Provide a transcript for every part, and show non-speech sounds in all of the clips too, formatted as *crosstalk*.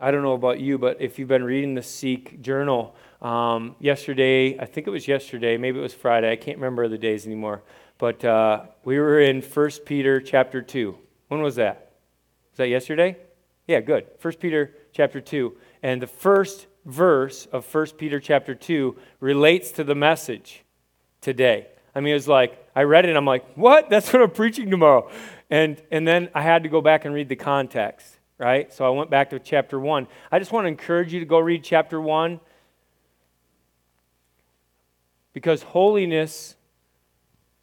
I don't know about you, but if you've been reading the Seek Journal, um, yesterday, I think it was yesterday, maybe it was Friday, I can't remember the days anymore, but uh, we were in 1 Peter chapter 2. When was that? Was that yesterday? Yeah, good. 1 Peter chapter 2. And the first verse of 1 Peter chapter 2 relates to the message today. I mean, it was like, I read it and I'm like, what? That's what I'm preaching tomorrow. And, and then I had to go back and read the context, right? So I went back to chapter 1. I just want to encourage you to go read chapter 1 because holiness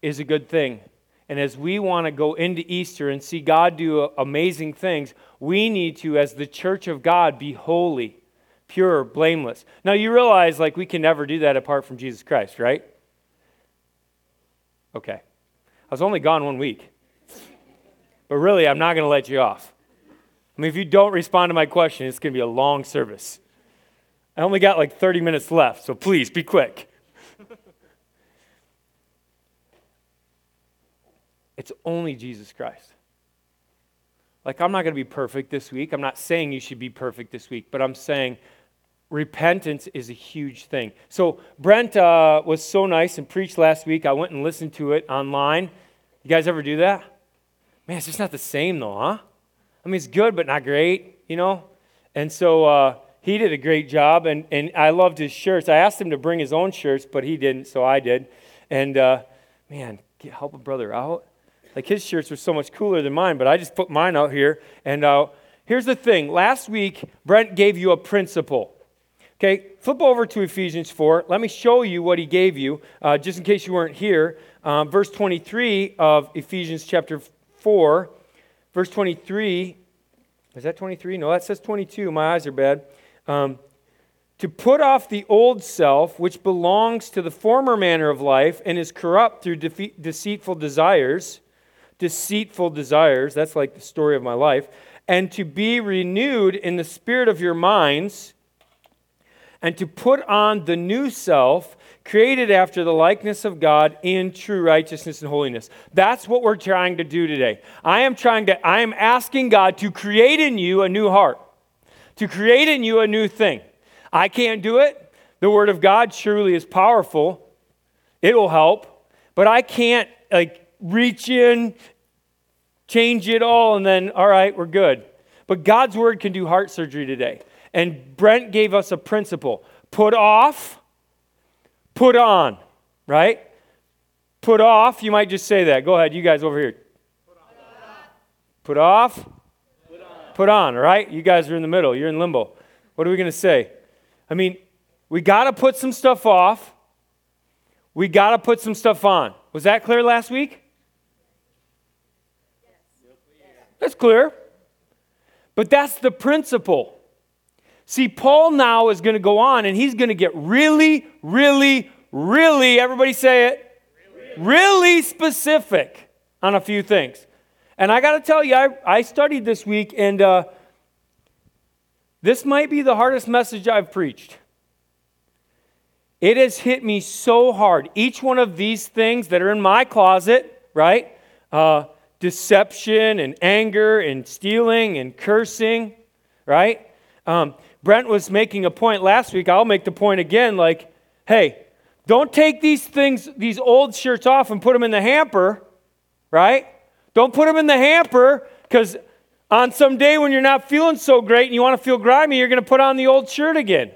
is a good thing. And as we want to go into Easter and see God do amazing things, we need to, as the church of God, be holy, pure, blameless. Now, you realize, like, we can never do that apart from Jesus Christ, right? Okay. I was only gone one week. But really, I'm not going to let you off. I mean, if you don't respond to my question, it's going to be a long service. I only got like 30 minutes left, so please be quick. *laughs* it's only Jesus Christ. Like, I'm not going to be perfect this week. I'm not saying you should be perfect this week, but I'm saying repentance is a huge thing. So, Brent uh, was so nice and preached last week. I went and listened to it online. You guys ever do that? Man, it's just not the same, though, huh? I mean, it's good, but not great, you know? And so uh, he did a great job, and, and I loved his shirts. I asked him to bring his own shirts, but he didn't, so I did. And uh, man, help a brother out. Like his shirts were so much cooler than mine, but I just put mine out here. And uh, here's the thing last week, Brent gave you a principle. Okay, flip over to Ephesians 4. Let me show you what he gave you, uh, just in case you weren't here. Um, verse 23 of Ephesians chapter 4, verse 23. Is that 23? No, that says 22. My eyes are bad. Um, to put off the old self, which belongs to the former manner of life and is corrupt through defe- deceitful desires. Deceitful desires, that's like the story of my life. And to be renewed in the spirit of your minds and to put on the new self, created after the likeness of God in true righteousness and holiness. That's what we're trying to do today. I am trying to, I am asking God to create in you a new heart, to create in you a new thing. I can't do it. The Word of God surely is powerful, it will help, but I can't like reach in, change it all, and then, all right, we're good. But God's Word can do heart surgery today. And Brent gave us a principle put off, put on, right? Put off, you might just say that. Go ahead, you guys over here. Put, off, put on. put on, right? You guys are in the middle, you're in limbo. What are we going to say? I mean, we got to put some stuff off. We got to put some stuff on. Was that clear last week? That's clear. But that's the principle. See, Paul now is going to go on and he's going to get really, really, really, everybody say it, really, really specific on a few things. And I got to tell you, I, I studied this week and uh, this might be the hardest message I've preached. It has hit me so hard. Each one of these things that are in my closet, right? Uh, deception and anger and stealing and cursing, right? Um, Brent was making a point last week. I'll make the point again like, hey, don't take these things, these old shirts off and put them in the hamper, right? Don't put them in the hamper because on some day when you're not feeling so great and you want to feel grimy, you're going to put on the old shirt again.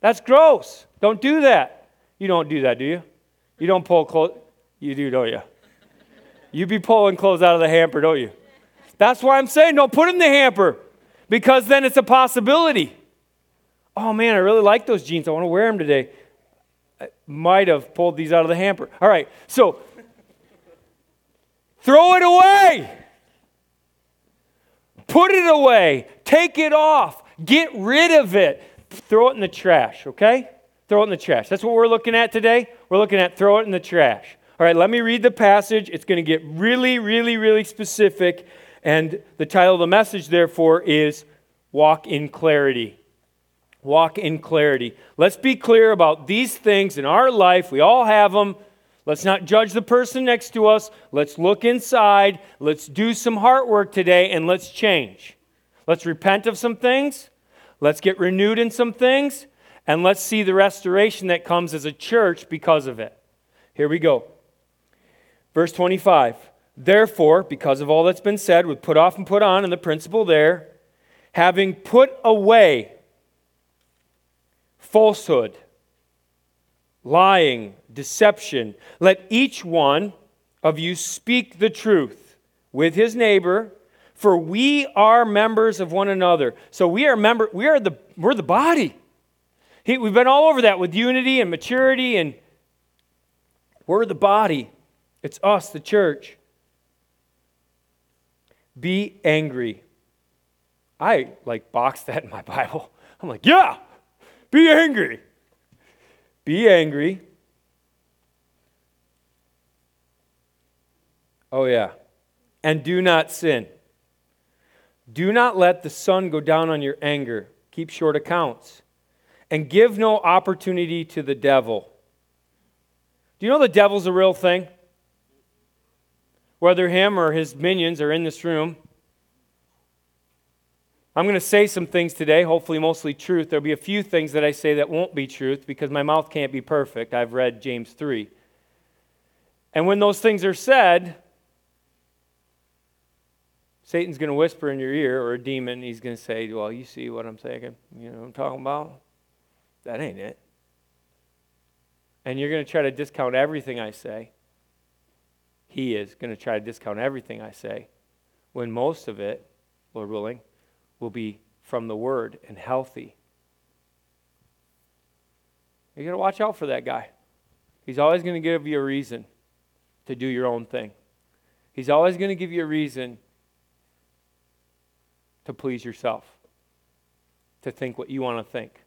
That's gross. Don't do that. You don't do that, do you? You don't pull clothes. You do, don't you? You be pulling clothes out of the hamper, don't you? That's why I'm saying don't put them in the hamper because then it's a possibility oh man, I really like those jeans. I want to wear them today. I might have pulled these out of the hamper. All right, so throw it away. Put it away. Take it off. Get rid of it. Throw it in the trash, okay? Throw it in the trash. That's what we're looking at today. We're looking at throw it in the trash. All right, let me read the passage. It's going to get really, really, really specific. And the title of the message, therefore, is Walk in Clarity walk in clarity. Let's be clear about these things in our life. We all have them. Let's not judge the person next to us. Let's look inside. Let's do some heart work today and let's change. Let's repent of some things. Let's get renewed in some things, and let's see the restoration that comes as a church because of it. Here we go. Verse 25. Therefore, because of all that's been said, we put off and put on, and the principle there, having put away falsehood, lying, deception, let each one of you speak the truth with his neighbor, for we are members of one another. So we are member we are the we're the body. He, we've been all over that with unity and maturity and we're the body. It's us, the church. Be angry. I like box that in my Bible. I'm like, yeah, be angry. Be angry. Oh, yeah. And do not sin. Do not let the sun go down on your anger. Keep short accounts. And give no opportunity to the devil. Do you know the devil's a real thing? Whether him or his minions are in this room, I'm going to say some things today, hopefully mostly truth. There'll be a few things that I say that won't be truth because my mouth can't be perfect. I've read James 3. And when those things are said, Satan's going to whisper in your ear, or a demon, he's going to say, Well, you see what I'm saying? You know what I'm talking about? That ain't it. And you're going to try to discount everything I say. He is going to try to discount everything I say when most of it, Lord willing, will be from the Word and healthy. You got to watch out for that guy. He's always going to give you a reason to do your own thing. He's always going to give you a reason to please yourself, to think what you want to think.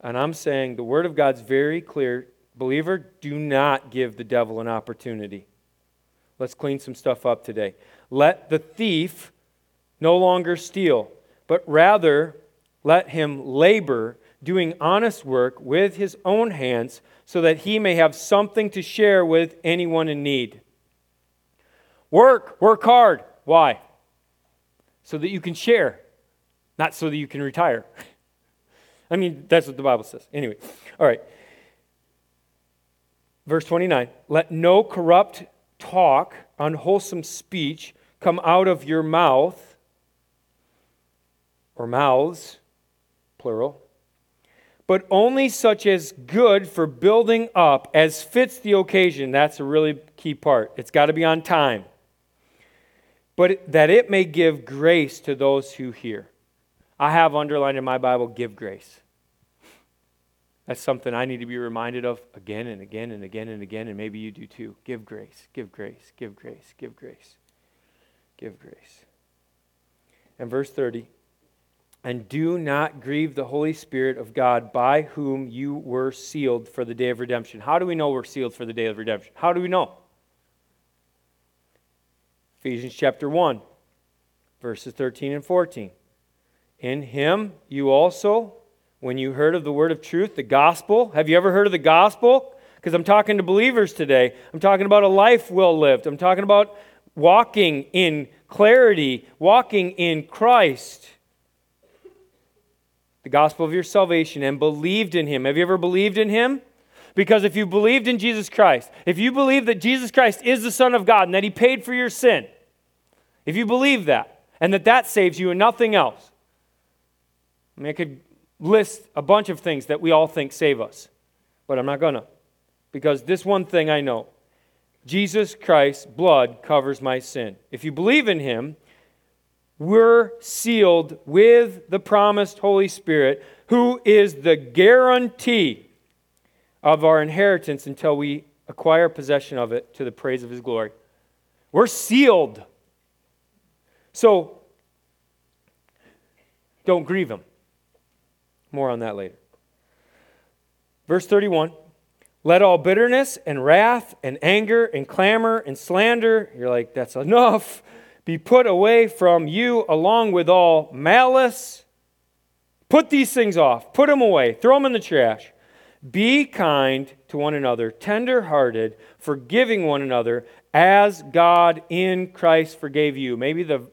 And I'm saying the Word of God's very clear. Believer, do not give the devil an opportunity. Let's clean some stuff up today. Let the thief no longer steal but rather let him labor, doing honest work with his own hands, so that he may have something to share with anyone in need. Work, work hard. Why? So that you can share, not so that you can retire. *laughs* I mean, that's what the Bible says. Anyway, all right. Verse 29 Let no corrupt talk, unwholesome speech come out of your mouth or mouths, plural, but only such as good for building up as fits the occasion. That's a really key part. It's got to be on time. But that it may give grace to those who hear. I have underlined in my Bible, give grace. That's something I need to be reminded of again and again and again and again, and maybe you do too. Give grace, give grace, give grace, give grace, give grace. And verse 30 and do not grieve the Holy Spirit of God, by whom you were sealed for the day of redemption. How do we know we're sealed for the day of redemption? How do we know? Ephesians chapter 1, verses 13 and 14. In him you also, when you heard of the word of truth, the gospel, have you ever heard of the gospel? Because I'm talking to believers today. I'm talking about a life well lived. I'm talking about walking in clarity, walking in Christ the gospel of your salvation and believed in him. Have you ever believed in him? Because if you believed in Jesus Christ, if you believe that Jesus Christ is the Son of God and that he paid for your sin, if you believe that and that that saves you and nothing else, I mean, I could list a bunch of things that we all think save us, but I'm not going to. Because this one thing I know Jesus Christ's blood covers my sin. If you believe in him, we're sealed with the promised Holy Spirit, who is the guarantee of our inheritance until we acquire possession of it to the praise of his glory. We're sealed. So, don't grieve him. More on that later. Verse 31 Let all bitterness and wrath and anger and clamor and slander, you're like, that's enough be put away from you along with all malice. Put these things off, put them away, throw them in the trash. Be kind to one another, tender hearted, forgiving one another, as God in Christ forgave you. Maybe the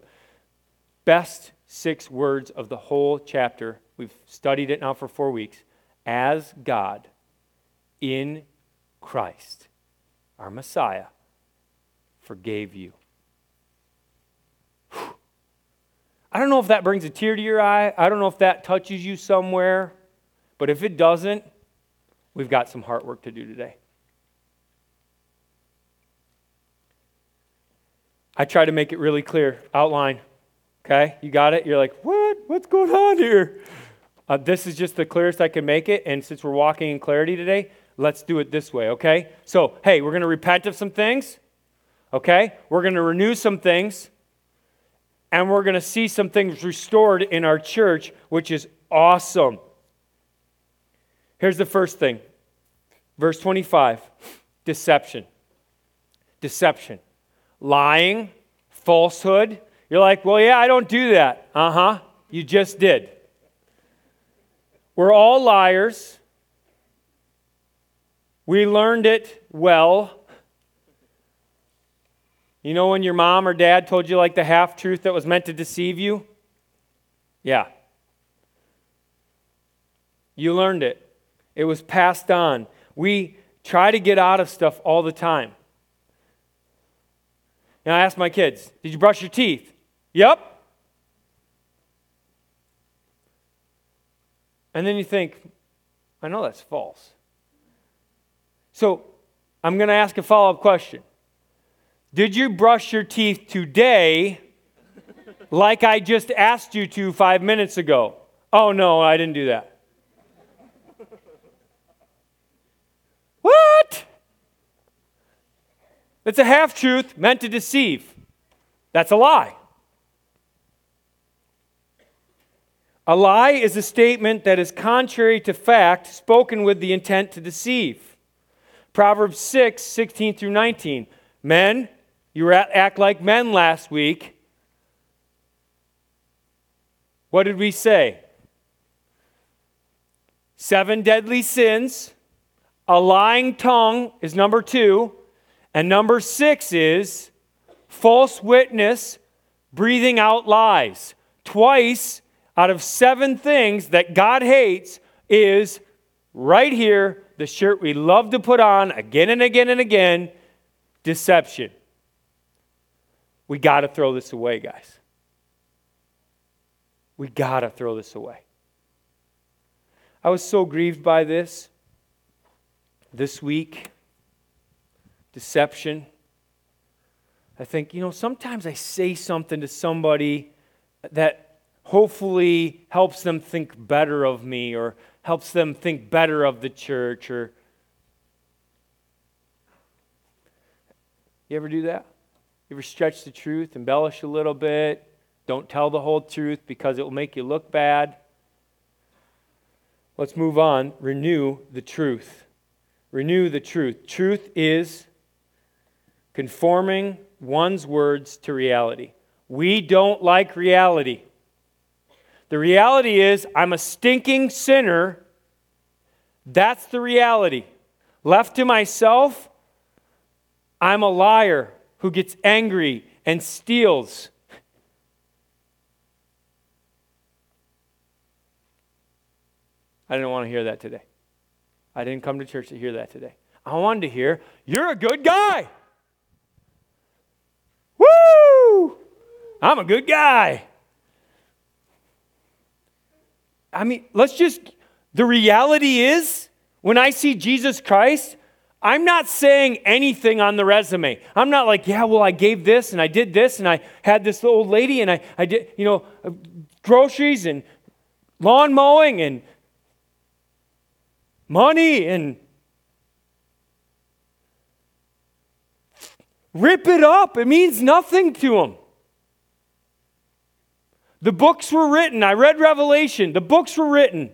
best six words of the whole chapter. We've studied it now for four weeks. As God in Christ, our Messiah, forgave you. I don't know if that brings a tear to your eye. I don't know if that touches you somewhere. But if it doesn't, we've got some heart work to do today. I try to make it really clear, outline. Okay, you got it? You're like, what? What's going on here? Uh, this is just the clearest I can make it. And since we're walking in clarity today, let's do it this way, okay? So, hey, we're going to repent of some things, okay? We're going to renew some things, and we're going to see some things restored in our church, which is awesome. Here's the first thing verse 25 deception. Deception. Lying, falsehood. You're like, well, yeah, I don't do that. Uh huh. You just did. We're all liars. We learned it well. You know when your mom or dad told you like the half truth that was meant to deceive you? Yeah. You learned it. It was passed on. We try to get out of stuff all the time. And I ask my kids, Did you brush your teeth? Yep. And then you think, I know that's false. So I'm going to ask a follow up question Did you brush your teeth today like I just asked you to five minutes ago? Oh, no, I didn't do that. What? It's a half truth meant to deceive. That's a lie. A lie is a statement that is contrary to fact, spoken with the intent to deceive. Proverbs 6, 16 through 19. Men, you were at act like men last week. What did we say? Seven deadly sins. A lying tongue is number two. And number six is false witness, breathing out lies. Twice out of seven things that God hates is right here the shirt we love to put on again and again and again deception. We got to throw this away, guys. We got to throw this away. I was so grieved by this this week. Deception. I think, you know, sometimes I say something to somebody that hopefully helps them think better of me or helps them think better of the church or you ever do that you ever stretch the truth embellish a little bit? Don't tell the whole truth because it will make you look bad. Let's move on. Renew the truth. Renew the truth. Truth is conforming one's words to reality. We don't like reality. The reality is, I'm a stinking sinner. That's the reality. Left to myself, I'm a liar who gets angry and steals. I didn't want to hear that today. I didn't come to church to hear that today. I wanted to hear, You're a good guy. Woo! I'm a good guy. I mean, let's just, the reality is, when I see Jesus Christ, I'm not saying anything on the resume. I'm not like, yeah, well, I gave this and I did this and I had this old lady and I, I did, you know, uh, groceries and lawn mowing and money and rip it up. It means nothing to them. The books were written. I read Revelation. The books were written.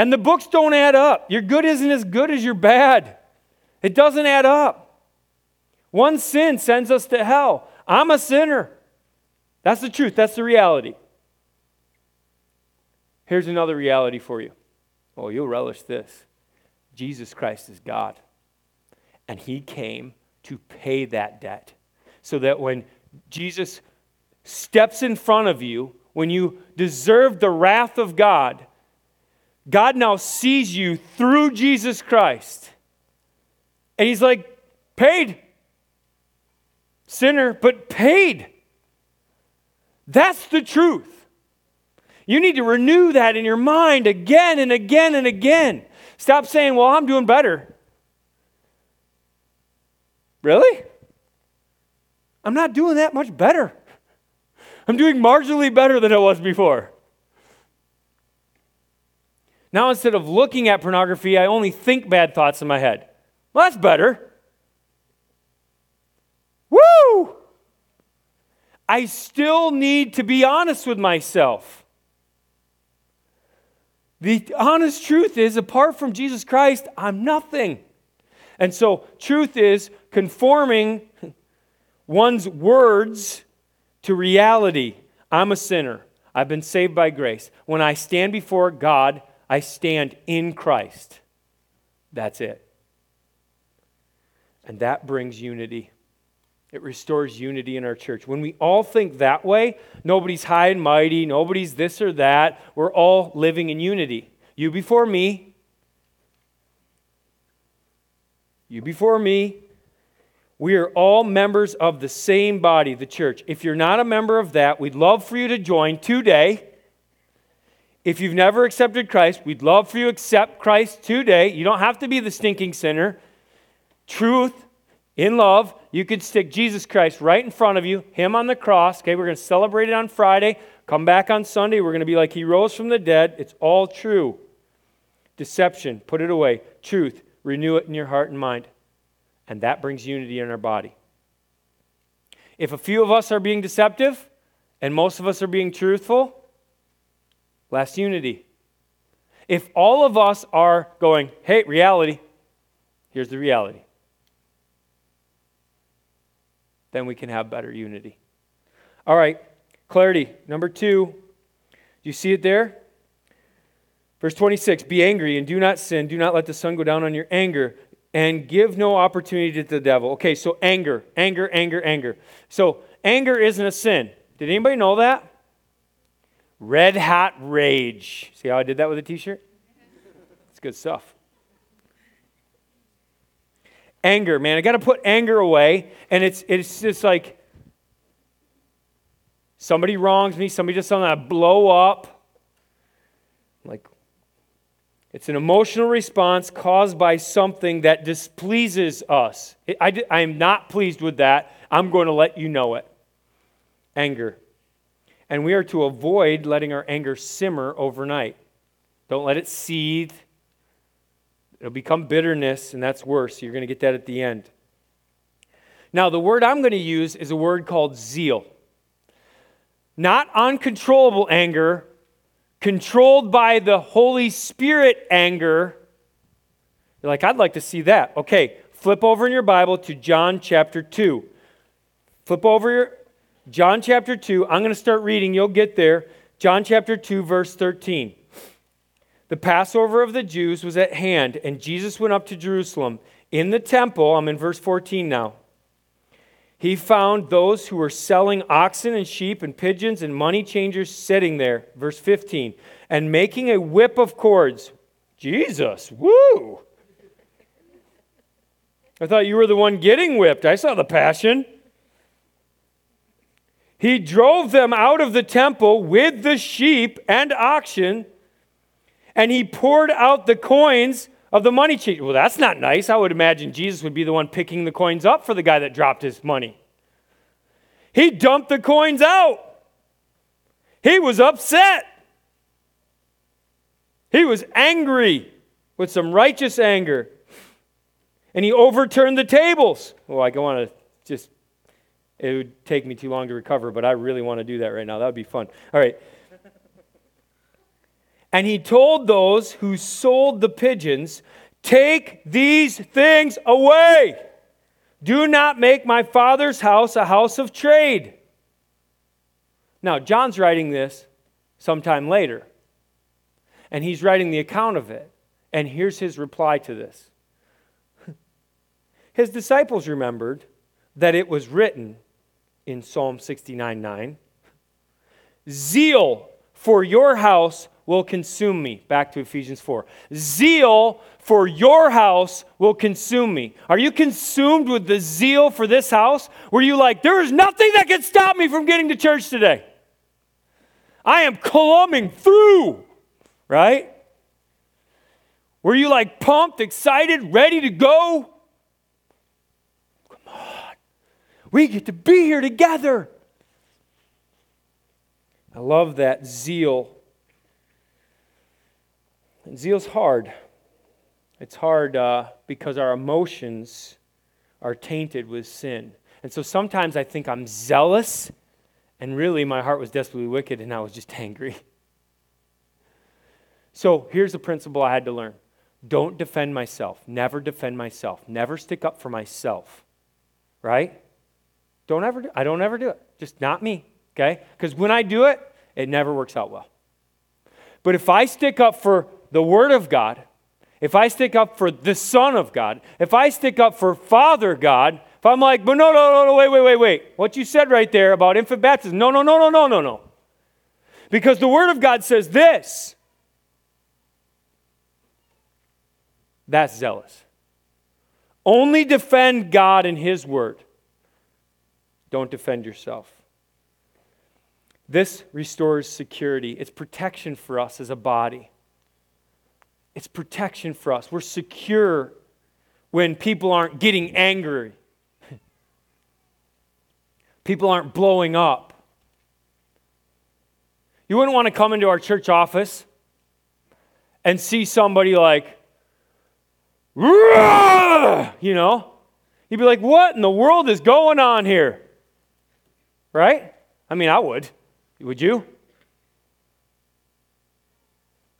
And the books don't add up. Your good isn't as good as your bad. It doesn't add up. One sin sends us to hell. I'm a sinner. That's the truth. That's the reality. Here's another reality for you. Oh, you'll relish this. Jesus Christ is God. And he came to pay that debt. So that when Jesus steps in front of you, when you deserve the wrath of God, God now sees you through Jesus Christ. And He's like, paid. Sinner, but paid. That's the truth. You need to renew that in your mind again and again and again. Stop saying, well, I'm doing better. Really? I'm not doing that much better. I'm doing marginally better than I was before. Now, instead of looking at pornography, I only think bad thoughts in my head. Well, that's better. Woo! I still need to be honest with myself. The honest truth is, apart from Jesus Christ, I'm nothing. And so, truth is conforming *laughs* one's words to reality. I'm a sinner. I've been saved by grace. When I stand before God, I stand in Christ. That's it. And that brings unity. It restores unity in our church. When we all think that way, nobody's high and mighty, nobody's this or that. We're all living in unity. You before me, you before me, we are all members of the same body, the church. If you're not a member of that, we'd love for you to join today. If you've never accepted Christ, we'd love for you to accept Christ today. You don't have to be the stinking sinner. Truth, in love, you could stick Jesus Christ right in front of you, Him on the cross. Okay, we're going to celebrate it on Friday. Come back on Sunday. We're going to be like He rose from the dead. It's all true. Deception, put it away. Truth, renew it in your heart and mind and that brings unity in our body. If a few of us are being deceptive and most of us are being truthful, less unity. If all of us are going, hey, reality, here's the reality, then we can have better unity. All right, clarity. Number two, do you see it there? Verse 26 Be angry and do not sin. Do not let the sun go down on your anger and give no opportunity to the devil. Okay, so anger, anger, anger, anger. So anger isn't a sin. Did anybody know that? Red hot rage. See how I did that with a t shirt? It's good stuff. Anger, man. I got to put anger away. And it's, it's just like somebody wrongs me, somebody does something, I blow up. like, it's an emotional response caused by something that displeases us. I, I am not pleased with that. I'm going to let you know it. Anger. And we are to avoid letting our anger simmer overnight. Don't let it seethe. It'll become bitterness, and that's worse. You're going to get that at the end. Now, the word I'm going to use is a word called zeal. Not uncontrollable anger, controlled by the Holy Spirit anger. You're like, I'd like to see that. Okay, flip over in your Bible to John chapter 2. Flip over your John chapter 2. I'm going to start reading. You'll get there. John chapter 2, verse 13. The Passover of the Jews was at hand, and Jesus went up to Jerusalem. In the temple, I'm in verse 14 now he found those who were selling oxen and sheep and pigeons and money changers sitting there. Verse 15. And making a whip of cords. Jesus, woo! I thought you were the one getting whipped. I saw the passion. He drove them out of the temple with the sheep and oxen, and he poured out the coins of the money changer. Well, that's not nice. I would imagine Jesus would be the one picking the coins up for the guy that dropped his money. He dumped the coins out. He was upset. He was angry with some righteous anger. And he overturned the tables. Well, I want to just, it would take me too long to recover, but I really want to do that right now. That would be fun. All right. And he told those who sold the pigeons, Take these things away. Do not make my father's house a house of trade. Now, John's writing this sometime later, and he's writing the account of it. And here's his reply to this *laughs* His disciples remembered that it was written in Psalm 69 9 Zeal for your house will consume me. Back to Ephesians 4. Zeal for your house will consume me. Are you consumed with the zeal for this house? Were you like, there is nothing that can stop me from getting to church today? I am coming through, right? Were you like pumped, excited, ready to go? Come on. We get to be here together. I love that zeal. And zeal's hard. It's hard uh, because our emotions are tainted with sin. And so sometimes I think I'm zealous, and really my heart was desperately wicked, and I was just *laughs* angry. So here's the principle I had to learn don't defend myself. Never defend myself. Never stick up for myself. Right? Don't ever do, I don't ever do it. Just not me. Okay? Because when I do it, it never works out well. But if I stick up for the Word of God, if I stick up for the Son of God, if I stick up for Father God, if I'm like, but no, no, no, no, wait, wait, wait, wait. What you said right there about infant baptism, no, no, no, no, no, no, no. Because the Word of God says this. That's zealous. Only defend God and His Word. Don't defend yourself. This restores security. It's protection for us as a body. It's protection for us. We're secure when people aren't getting angry, *laughs* people aren't blowing up. You wouldn't want to come into our church office and see somebody like, you know, you'd be like, what in the world is going on here? Right? I mean, I would. Would you?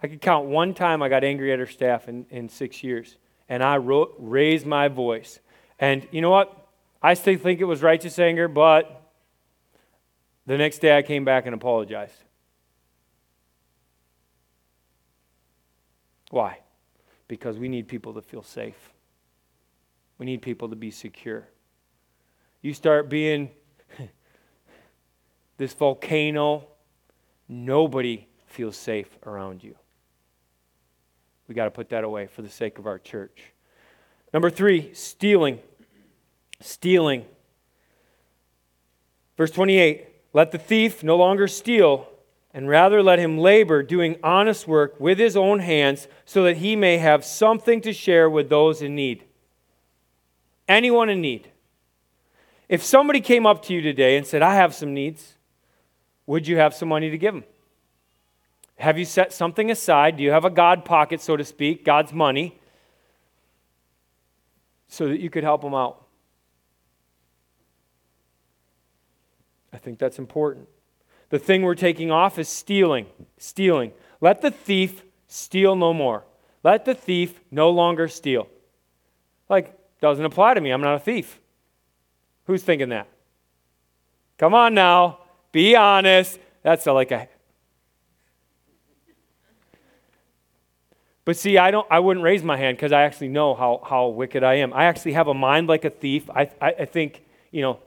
I could count one time I got angry at her staff in, in six years, and I wrote, raised my voice. And you know what? I still think it was righteous anger, but the next day I came back and apologized. Why? Because we need people to feel safe. We need people to be secure. You start being this volcano, nobody feels safe around you. We got to put that away for the sake of our church. Number three, stealing. Stealing. Verse 28 Let the thief no longer steal, and rather let him labor, doing honest work with his own hands, so that he may have something to share with those in need. Anyone in need. If somebody came up to you today and said, I have some needs, would you have some money to give them? Have you set something aside? Do you have a God pocket, so to speak, God's money, so that you could help them out? I think that's important. The thing we're taking off is stealing. Stealing. Let the thief steal no more. Let the thief no longer steal. Like, doesn't apply to me. I'm not a thief. Who's thinking that? Come on now. Be honest. That's a, like a. But see, I don't. I wouldn't raise my hand because I actually know how, how wicked I am. I actually have a mind like a thief. I, I, I think, you know,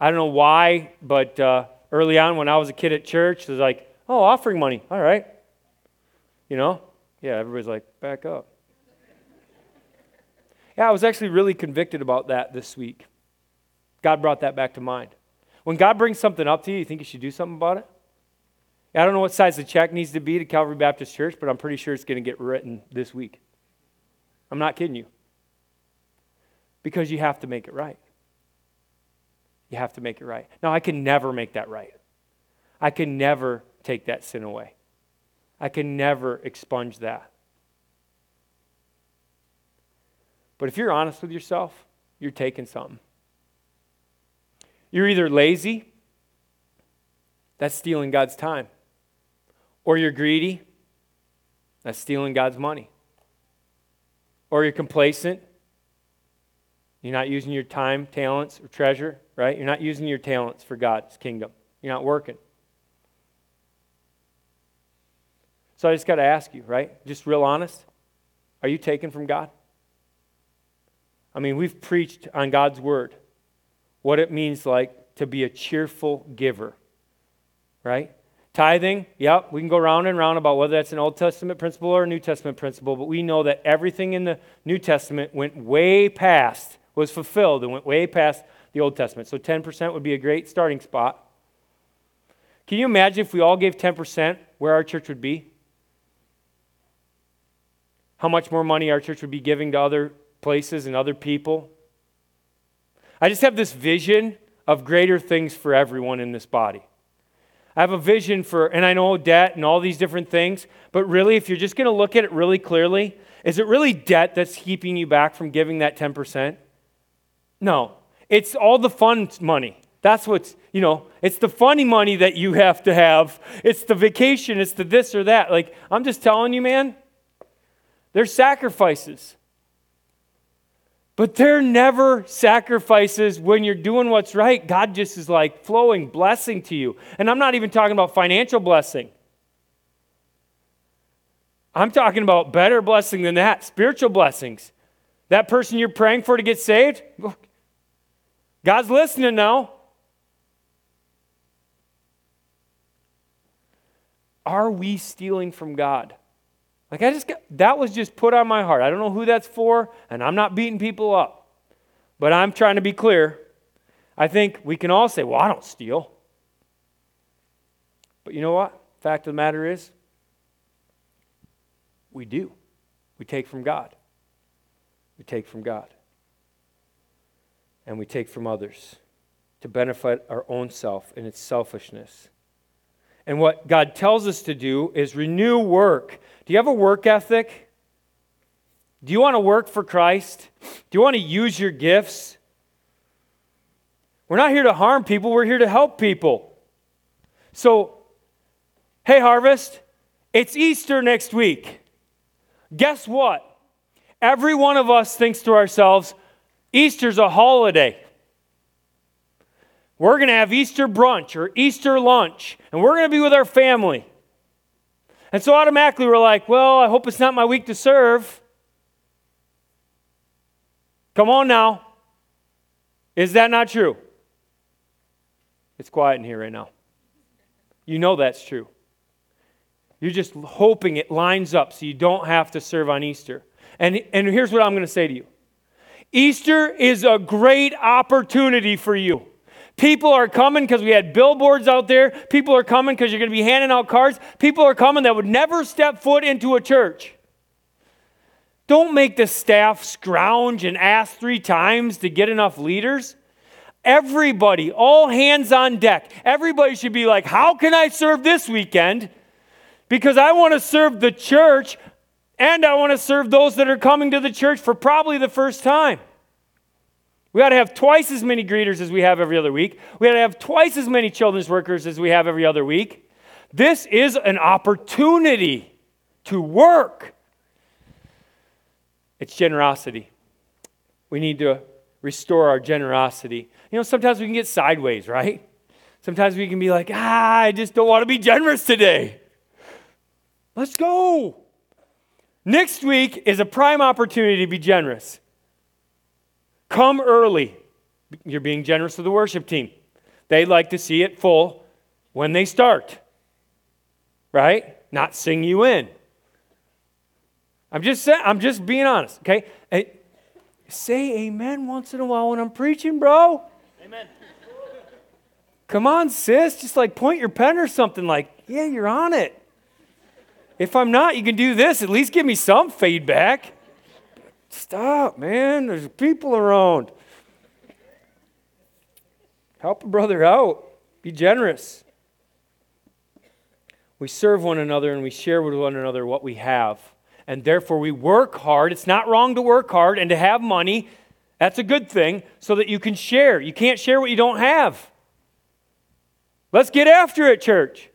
I don't know why, but uh, early on when I was a kid at church, it was like, oh, offering money. All right. You know? Yeah, everybody's like, back up. Yeah, I was actually really convicted about that this week. God brought that back to mind. When God brings something up to you, you think you should do something about it? I don't know what size the check needs to be to Calvary Baptist Church, but I'm pretty sure it's going to get written this week. I'm not kidding you. Because you have to make it right. You have to make it right. Now, I can never make that right. I can never take that sin away. I can never expunge that. But if you're honest with yourself, you're taking something. You're either lazy, that's stealing God's time, or you're greedy, that's stealing God's money, or you're complacent, you're not using your time, talents, or treasure, right? You're not using your talents for God's kingdom. You're not working. So I just got to ask you, right? Just real honest. Are you taken from God? I mean, we've preached on God's word what it means like to be a cheerful giver, right? Tithing, yep, we can go round and round about whether that's an Old Testament principle or a New Testament principle, but we know that everything in the New Testament went way past, was fulfilled and went way past the Old Testament. So 10% would be a great starting spot. Can you imagine if we all gave 10% where our church would be? How much more money our church would be giving to other places and other people? I just have this vision of greater things for everyone in this body. I have a vision for, and I know debt and all these different things, but really, if you're just going to look at it really clearly, is it really debt that's keeping you back from giving that 10%? No. It's all the fun money. That's what's, you know, it's the funny money that you have to have. It's the vacation, it's the this or that. Like, I'm just telling you, man, there's sacrifices. But they're never sacrifices when you're doing what's right. God just is like flowing blessing to you. And I'm not even talking about financial blessing. I'm talking about better blessing than that, spiritual blessings. That person you're praying for to get saved, God's listening now. Are we stealing from God? Like I just got, that was just put on my heart. I don't know who that's for, and I'm not beating people up. But I'm trying to be clear. I think we can all say, well, I don't steal. But you know what? Fact of the matter is, we do. We take from God. We take from God. And we take from others to benefit our own self and its selfishness. And what God tells us to do is renew work. Do you have a work ethic? Do you want to work for Christ? Do you want to use your gifts? We're not here to harm people, we're here to help people. So, hey, Harvest, it's Easter next week. Guess what? Every one of us thinks to ourselves, Easter's a holiday we're going to have Easter brunch or Easter lunch, and we're going to be with our family. And so automatically we're like, well, I hope it's not my week to serve. Come on now. Is that not true? It's quiet in here right now. You know that's true. You're just hoping it lines up so you don't have to serve on Easter. And, and here's what I'm going to say to you Easter is a great opportunity for you. People are coming because we had billboards out there. People are coming because you're going to be handing out cards. People are coming that would never step foot into a church. Don't make the staff scrounge and ask three times to get enough leaders. Everybody, all hands on deck. Everybody should be like, How can I serve this weekend? Because I want to serve the church and I want to serve those that are coming to the church for probably the first time. We ought to have twice as many greeters as we have every other week. We ought to have twice as many children's workers as we have every other week. This is an opportunity to work. It's generosity. We need to restore our generosity. You know, sometimes we can get sideways, right? Sometimes we can be like, ah, I just don't want to be generous today. Let's go. Next week is a prime opportunity to be generous. Come early. You're being generous to the worship team. They like to see it full when they start, right? Not sing you in. I'm just saying, I'm just being honest, okay? Hey, say amen once in a while when I'm preaching, bro. Amen. Come on, sis. Just like point your pen or something like, yeah, you're on it. If I'm not, you can do this. At least give me some feedback. Stop, man. There's people around. Help a brother out. Be generous. We serve one another and we share with one another what we have. And therefore, we work hard. It's not wrong to work hard and to have money. That's a good thing so that you can share. You can't share what you don't have. Let's get after it, church.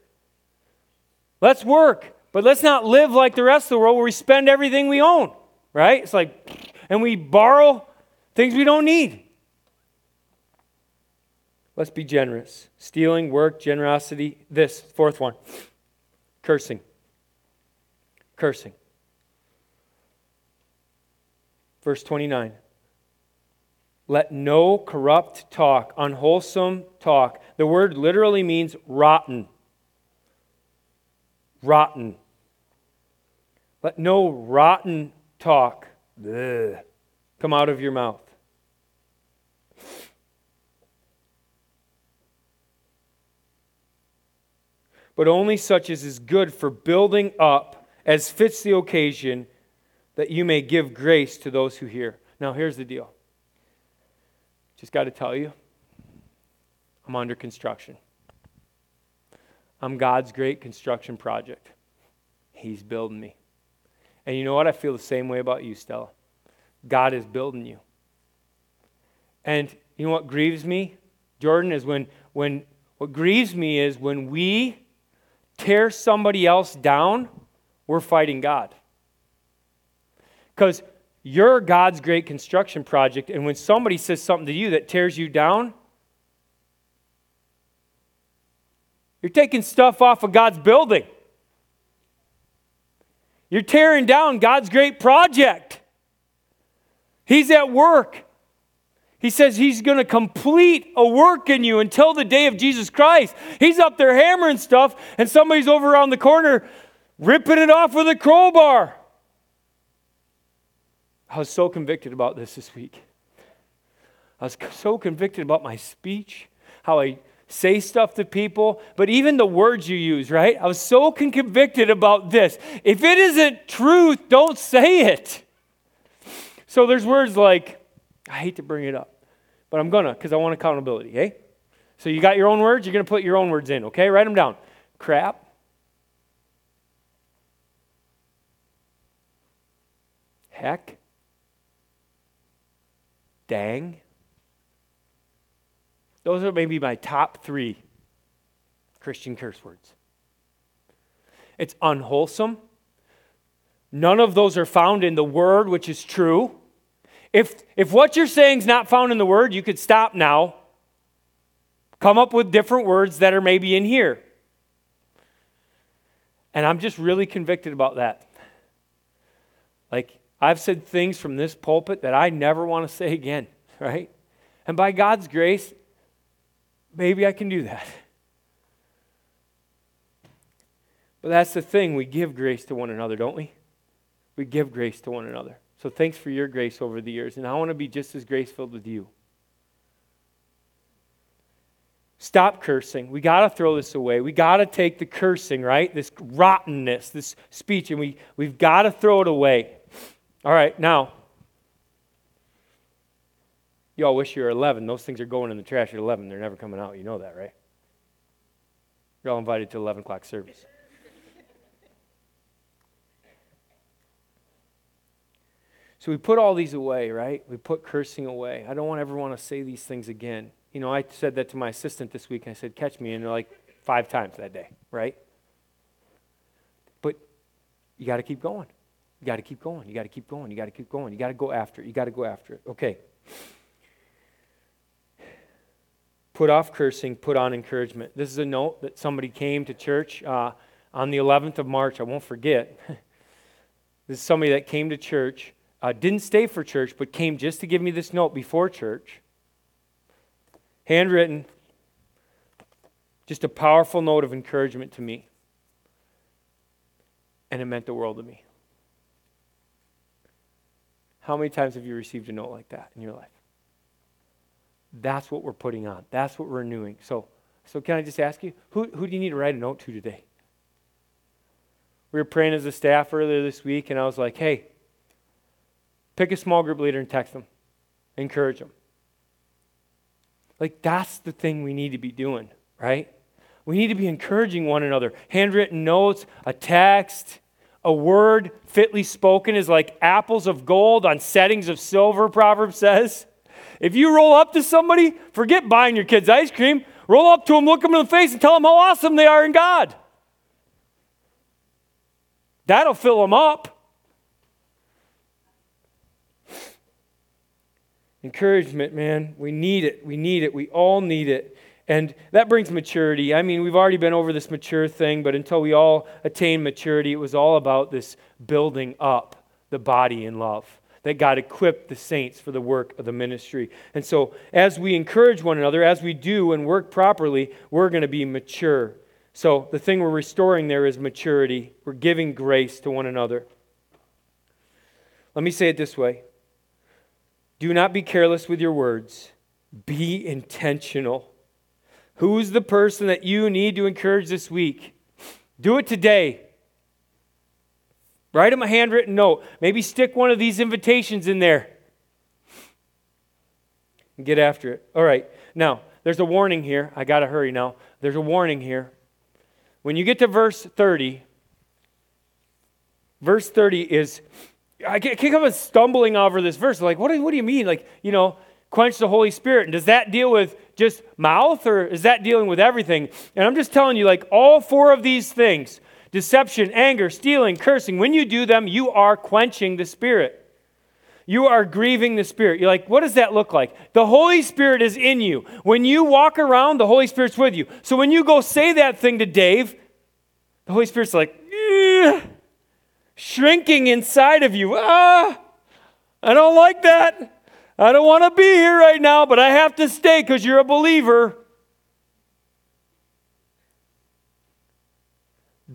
Let's work. But let's not live like the rest of the world where we spend everything we own right? It's like, and we borrow things we don't need. Let's be generous. Stealing, work, generosity. This, fourth one cursing. Cursing. Verse 29. Let no corrupt talk, unwholesome talk. The word literally means rotten. rotten. Let no rotten talk come out of your mouth. But only such as is good for building up as fits the occasion, that you may give grace to those who hear. Now, here's the deal. Just got to tell you, I'm under construction. I'm God's great construction project. He's building me. And you know what? I feel the same way about you, Stella. God is building you. And you know what grieves me, Jordan, is when, when what grieves me is when we tear somebody else down, we're fighting God. Because you're God's great construction project, and when somebody says something to you that tears you down, you're taking stuff off of God's building. You're tearing down God's great project. He's at work. He says he's going to complete a work in you until the day of Jesus Christ. He's up there hammering stuff, and somebody's over around the corner ripping it off with a crowbar. I was so convicted about this this week. I was so convicted about my speech, how I say stuff to people, but even the words you use, right? I was so convicted about this. If it isn't truth, don't say it. So there's words like, I hate to bring it up, but I'm gonna because I want accountability, okay? So you got your own words, you're gonna put your own words in, okay? Write them down. Crap. Heck. Dang. Those are maybe my top three Christian curse words. It's unwholesome. None of those are found in the Word, which is true. If, if what you're saying is not found in the Word, you could stop now. Come up with different words that are maybe in here. And I'm just really convicted about that. Like, I've said things from this pulpit that I never want to say again, *laughs* right? And by God's grace, maybe I can do that. But that's the thing. We give grace to one another, don't we? We give grace to one another. So thanks for your grace over the years. And I want to be just as grace filled with you. Stop cursing. We got to throw this away. We got to take the cursing, right? This rottenness, this speech, and we, we've got to throw it away. All right, now, you all wish you were 11. Those things are going in the trash at 11. They're never coming out. You know that, right? You're all invited to 11 o'clock service. *laughs* So we put all these away, right? We put cursing away. I don't want ever want to say these things again. You know, I said that to my assistant this week, and I said, catch me, and they're like five times that day, right? But you got to keep going. You got to keep going. You got to keep going. You got to keep going. You got to go after it. You got to go after it. Okay. Put off cursing, put on encouragement. This is a note that somebody came to church uh, on the 11th of March. I won't forget. *laughs* this is somebody that came to church, uh, didn't stay for church, but came just to give me this note before church. Handwritten, just a powerful note of encouragement to me. And it meant the world to me. How many times have you received a note like that in your life? That's what we're putting on. That's what we're renewing. So, so can I just ask you, who, who do you need to write a note to today? We were praying as a staff earlier this week, and I was like, hey, pick a small group leader and text them, encourage them. Like, that's the thing we need to be doing, right? We need to be encouraging one another. Handwritten notes, a text, a word fitly spoken is like apples of gold on settings of silver, Proverbs says. If you roll up to somebody, forget buying your kids ice cream. Roll up to them, look them in the face, and tell them how awesome they are in God. That'll fill them up. Encouragement, man. We need it. We need it. We all need it. And that brings maturity. I mean, we've already been over this mature thing, but until we all attain maturity, it was all about this building up the body in love that God equipped the saints for the work of the ministry. And so, as we encourage one another, as we do and work properly, we're going to be mature. So the thing we're restoring there is maturity. We're giving grace to one another. Let me say it this way Do not be careless with your words, be intentional. Who's the person that you need to encourage this week? Do it today. Write them a handwritten note. Maybe stick one of these invitations in there. And get after it. All right. Now, there's a warning here. I got to hurry now. There's a warning here. When you get to verse 30, verse 30 is, I can't come stumbling over this verse. Like, what do, what do you mean? Like, you know, quench the Holy Spirit. And does that deal with just mouth or is that dealing with everything? And I'm just telling you, like, all four of these things deception, anger, stealing, cursing when you do them, you are quenching the Spirit. You are grieving the Spirit. You're like, what does that look like? The Holy Spirit is in you. When you walk around, the Holy Spirit's with you. So when you go say that thing to Dave, the Holy Spirit's like, shrinking inside of you. Ah, I don't like that. I don't want to be here right now, but I have to stay because you're a believer.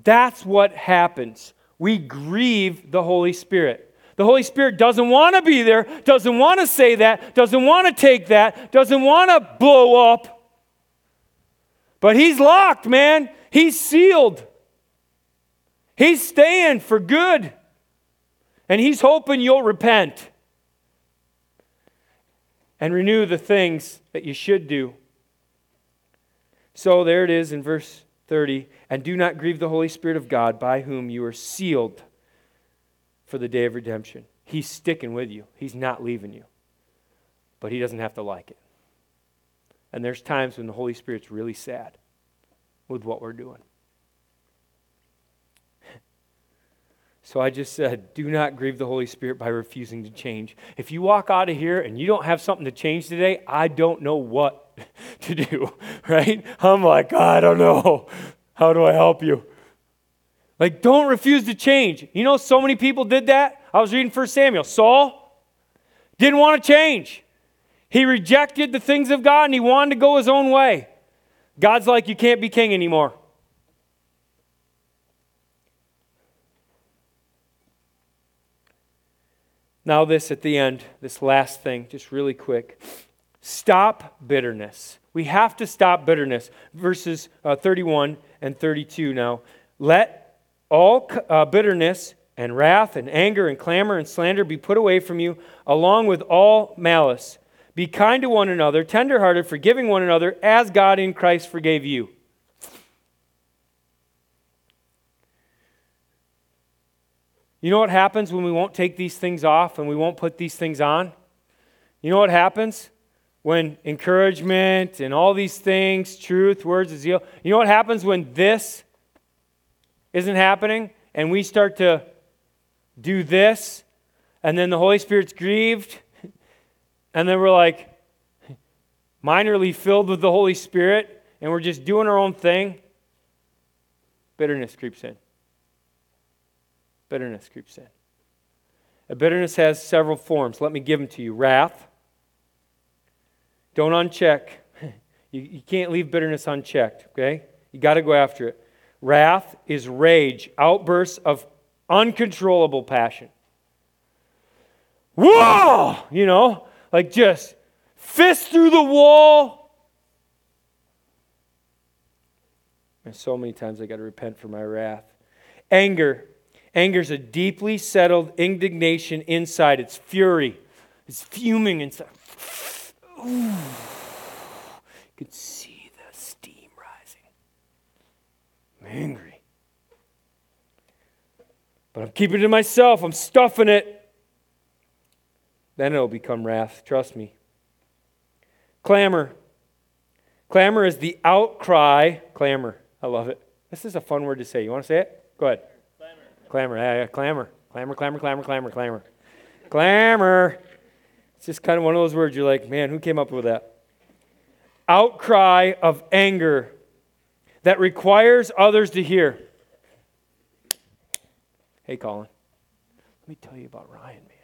That's what happens. We grieve the Holy Spirit. The Holy Spirit doesn't want to be there, doesn't want to say that, doesn't want to take that, doesn't want to blow up. But He's locked, man. He's sealed. He's staying for good. And He's hoping you'll repent and renew the things that you should do. So there it is in verse 30. And do not grieve the Holy Spirit of God, by whom you are sealed for the day of redemption. He's sticking with you, He's not leaving you. But He doesn't have to like it. And there's times when the Holy Spirit's really sad with what we're doing. So I just said, do not grieve the Holy Spirit by refusing to change. If you walk out of here and you don't have something to change today, I don't know what *laughs* to do, *laughs* right? I'm like, ah, I don't know. How do I help you? Like, don't refuse to change. You know, so many people did that. I was reading 1 Samuel. Saul didn't want to change. He rejected the things of God and he wanted to go his own way. God's like, you can't be king anymore. Now, this at the end, this last thing, just really quick. Stop bitterness. We have to stop bitterness. Verses uh, 31 and 32 now. Let all uh, bitterness and wrath and anger and clamor and slander be put away from you, along with all malice. Be kind to one another, tenderhearted, forgiving one another, as God in Christ forgave you. You know what happens when we won't take these things off and we won't put these things on? You know what happens? When encouragement and all these things, truth, words of zeal, you know what happens when this isn't happening and we start to do this and then the Holy Spirit's grieved and then we're like minorly filled with the Holy Spirit and we're just doing our own thing? Bitterness creeps in. Bitterness creeps in. A bitterness has several forms. Let me give them to you wrath. Don't uncheck. *laughs* You, you can't leave bitterness unchecked, okay? You got to go after it. Wrath is rage, outbursts of uncontrollable passion. Whoa! You know, like just fist through the wall. And so many times I got to repent for my wrath. Anger Anger is a deeply settled indignation inside. It's fury. It's fuming inside. Ooh. You can see the steam rising. I'm angry. But I'm keeping it to myself. I'm stuffing it. Then it'll become wrath. Trust me. Clamor. Clamor is the outcry. Clamor. I love it. This is a fun word to say. You want to say it? Go ahead. Clamor, yeah, yeah, clamor. Clamor, clamor, clamor, clamor, clamor. Clamor. It's just kind of one of those words you're like, man, who came up with that? Outcry of anger that requires others to hear. Hey, Colin, let me tell you about Ryan, man.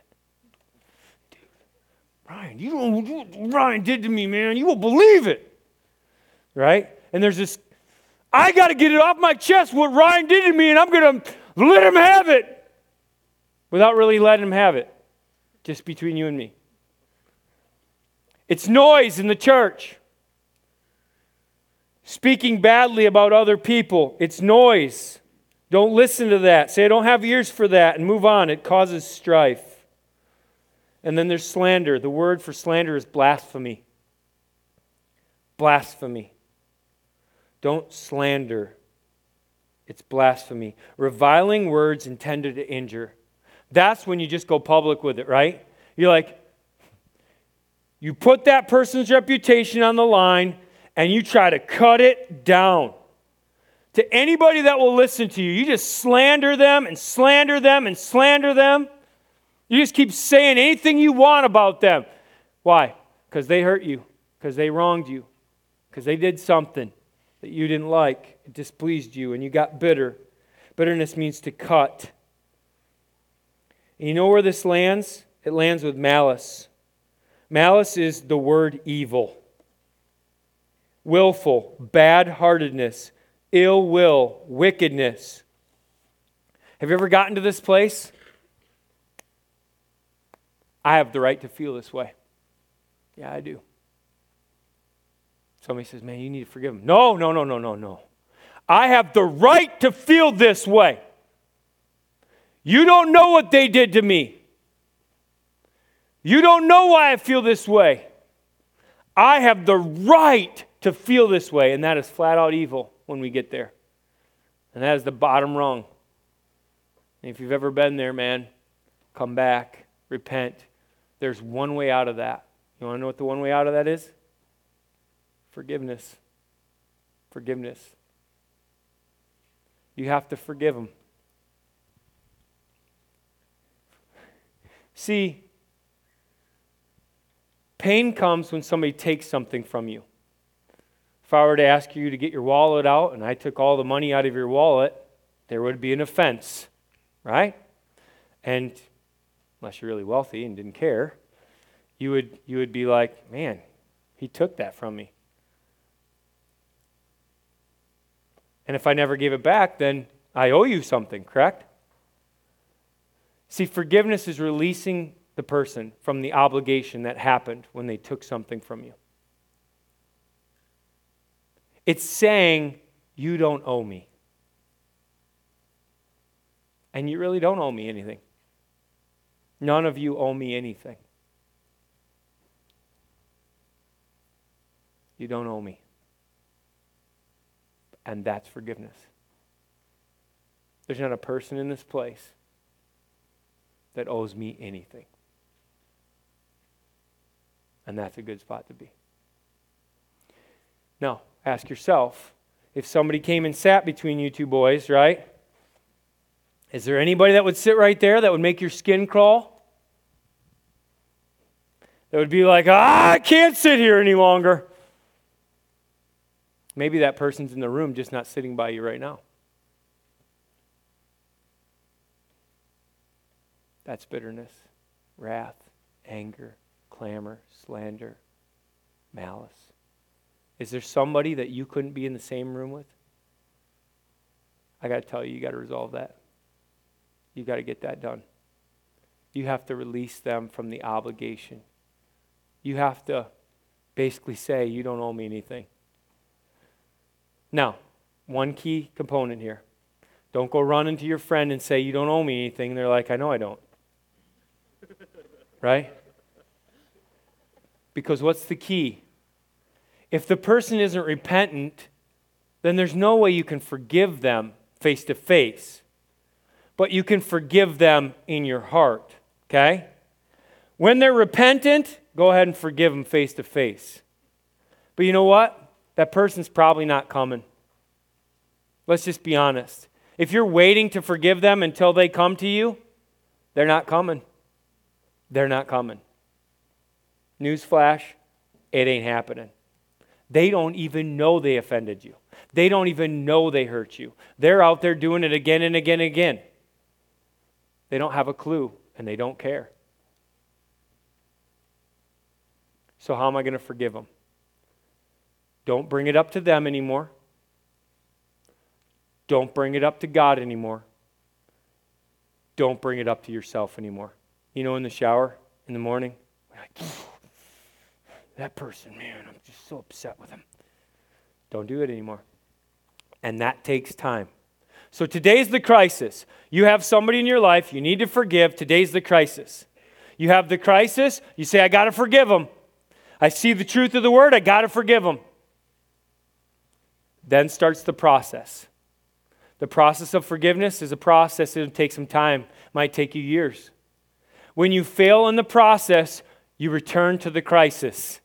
Dude, Ryan, you don't what Ryan did to me, man. You won't believe it. Right? And there's this I got to get it off my chest what Ryan did to me, and I'm going to let him have it without really letting him have it, just between you and me. It's noise in the church. Speaking badly about other people, it's noise. Don't listen to that. Say, I don't have ears for that, and move on. It causes strife. And then there's slander. The word for slander is blasphemy. Blasphemy. Don't slander. It's blasphemy. Reviling words intended to injure. That's when you just go public with it, right? You're like, you put that person's reputation on the line and you try to cut it down to anybody that will listen to you. You just slander them and slander them and slander them. You just keep saying anything you want about them. Why? Because they hurt you, because they wronged you, because they did something that you didn't like, it displeased you, and you got bitter. Bitterness means to cut. And you know where this lands? It lands with malice. Malice is the word evil willful, bad heartedness, ill will, wickedness. Have you ever gotten to this place? I have the right to feel this way. Yeah, I do. Somebody says, Man, you need to forgive him. No, no, no, no, no, no. I have the right to feel this way. You don't know what they did to me. You don't know why I feel this way. I have the right to feel this way, and that is flat out evil when we get there. And that is the bottom rung. And if you've ever been there, man, come back, repent. There's one way out of that. You want to know what the one way out of that is? Forgiveness. Forgiveness. You have to forgive them. See, pain comes when somebody takes something from you. If I were to ask you to get your wallet out and I took all the money out of your wallet, there would be an offense, right? And unless you're really wealthy and didn't care, you would, you would be like, man, he took that from me. And if I never gave it back, then I owe you something, correct? See, forgiveness is releasing the person from the obligation that happened when they took something from you. It's saying, You don't owe me. And you really don't owe me anything. None of you owe me anything. You don't owe me. And that's forgiveness. There's not a person in this place that owes me anything. And that's a good spot to be. Now, ask yourself if somebody came and sat between you two boys, right? Is there anybody that would sit right there that would make your skin crawl? That would be like, ah, I can't sit here any longer. Maybe that person's in the room just not sitting by you right now. That's bitterness, wrath, anger, clamor, slander, malice. Is there somebody that you couldn't be in the same room with? I got to tell you, you got to resolve that. You got to get that done. You have to release them from the obligation. You have to basically say, You don't owe me anything. Now, one key component here. Don't go running to your friend and say, You don't owe me anything. They're like, I know I don't. right? Because what's the key? If the person isn't repentant, then there's no way you can forgive them face to face. But you can forgive them in your heart, okay? When they're repentant, go ahead and forgive them face to face. But you know what? That person's probably not coming. Let's just be honest. If you're waiting to forgive them until they come to you, they're not coming. They're not coming. Newsflash, it ain't happening. They don't even know they offended you. They don't even know they hurt you. They're out there doing it again and again and again. They don't have a clue and they don't care. So, how am I going to forgive them? Don't bring it up to them anymore. Don't bring it up to God anymore. Don't bring it up to yourself anymore. You know, in the shower in the morning, like, *sighs* that person, man, I'm just so upset with him. Don't do it anymore. And that takes time. So today's the crisis. You have somebody in your life you need to forgive. Today's the crisis. You have the crisis, you say, I got to forgive them. I see the truth of the word, I got to forgive them. Then starts the process. The process of forgiveness is a process that takes some time, it might take you years. When you fail in the process, you return to the crisis.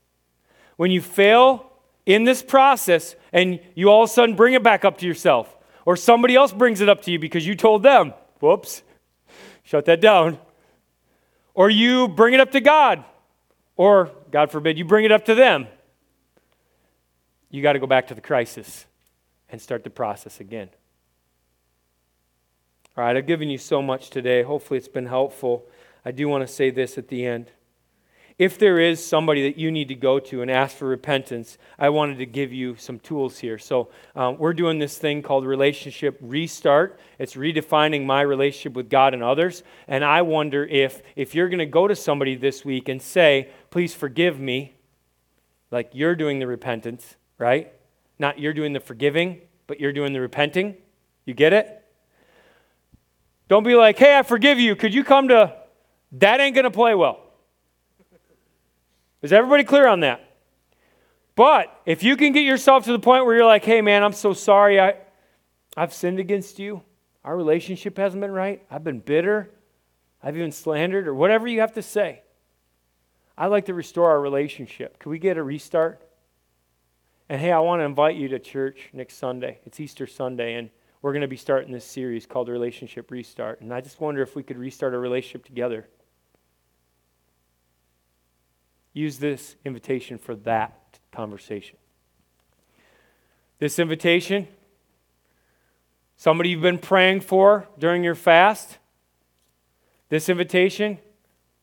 When you fail in this process and you all of a sudden bring it back up to yourself, or somebody else brings it up to you because you told them, whoops, shut that down. Or you bring it up to God, or God forbid, you bring it up to them. You got to go back to the crisis and start the process again. All right, I've given you so much today. Hopefully, it's been helpful. I do want to say this at the end. If there is somebody that you need to go to and ask for repentance, I wanted to give you some tools here. So, um, we're doing this thing called Relationship Restart. It's redefining my relationship with God and others. And I wonder if, if you're going to go to somebody this week and say, Please forgive me, like you're doing the repentance, right? Not you're doing the forgiving, but you're doing the repenting. You get it? Don't be like, Hey, I forgive you. Could you come to. That ain't going to play well. Is everybody clear on that? But if you can get yourself to the point where you're like, hey, man, I'm so sorry. I, I've sinned against you. Our relationship hasn't been right. I've been bitter. I've even slandered, or whatever you have to say. I'd like to restore our relationship. Can we get a restart? And hey, I want to invite you to church next Sunday. It's Easter Sunday, and we're going to be starting this series called Relationship Restart. And I just wonder if we could restart our relationship together use this invitation for that conversation. This invitation, somebody you've been praying for during your fast, this invitation,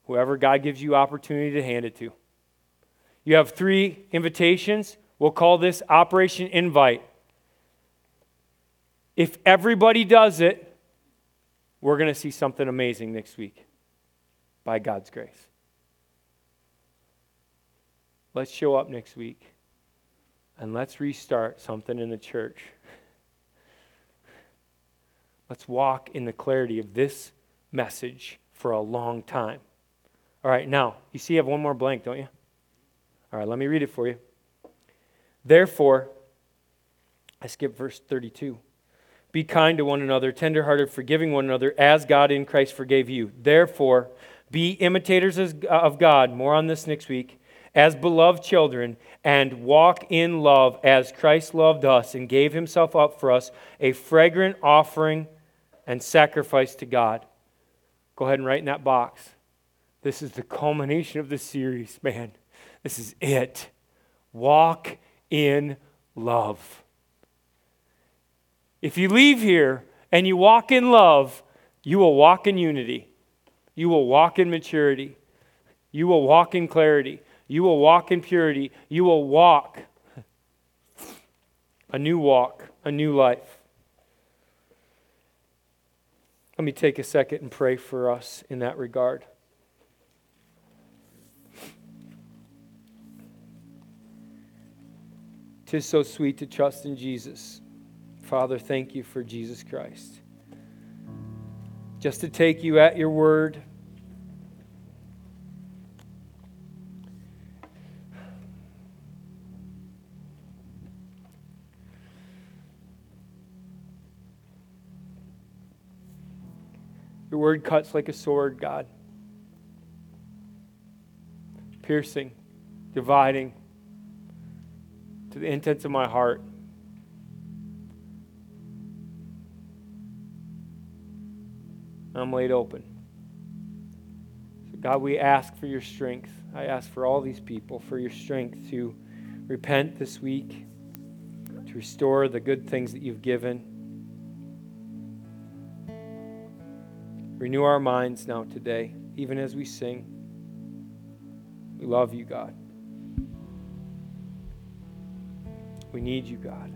whoever God gives you opportunity to hand it to. You have three invitations. We'll call this Operation Invite. If everybody does it, we're going to see something amazing next week by God's grace. Let's show up next week and let's restart something in the church. Let's walk in the clarity of this message for a long time. All right, now, you see, you have one more blank, don't you? All right, let me read it for you. Therefore, I skip verse 32. Be kind to one another, tenderhearted, forgiving one another, as God in Christ forgave you. Therefore, be imitators of God. More on this next week as beloved children and walk in love as Christ loved us and gave himself up for us, a fragrant offering and sacrifice to God. Go ahead and write in that box. This is the culmination of the series, man. This is it. Walk in love. If you leave here and you walk in love, you will walk in unity. You will walk in maturity. You will walk in clarity. You will walk in purity. You will walk a new walk, a new life. Let me take a second and pray for us in that regard. Tis so sweet to trust in Jesus. Father, thank you for Jesus Christ. Just to take you at your word Your word cuts like a sword, God. Piercing, dividing to the intents of my heart. I'm laid open. So, God, we ask for your strength. I ask for all these people for your strength to repent this week, to restore the good things that you've given Renew our minds now today, even as we sing. We love you, God. We need you, God.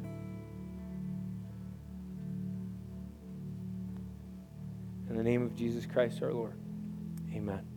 In the name of Jesus Christ our Lord, amen.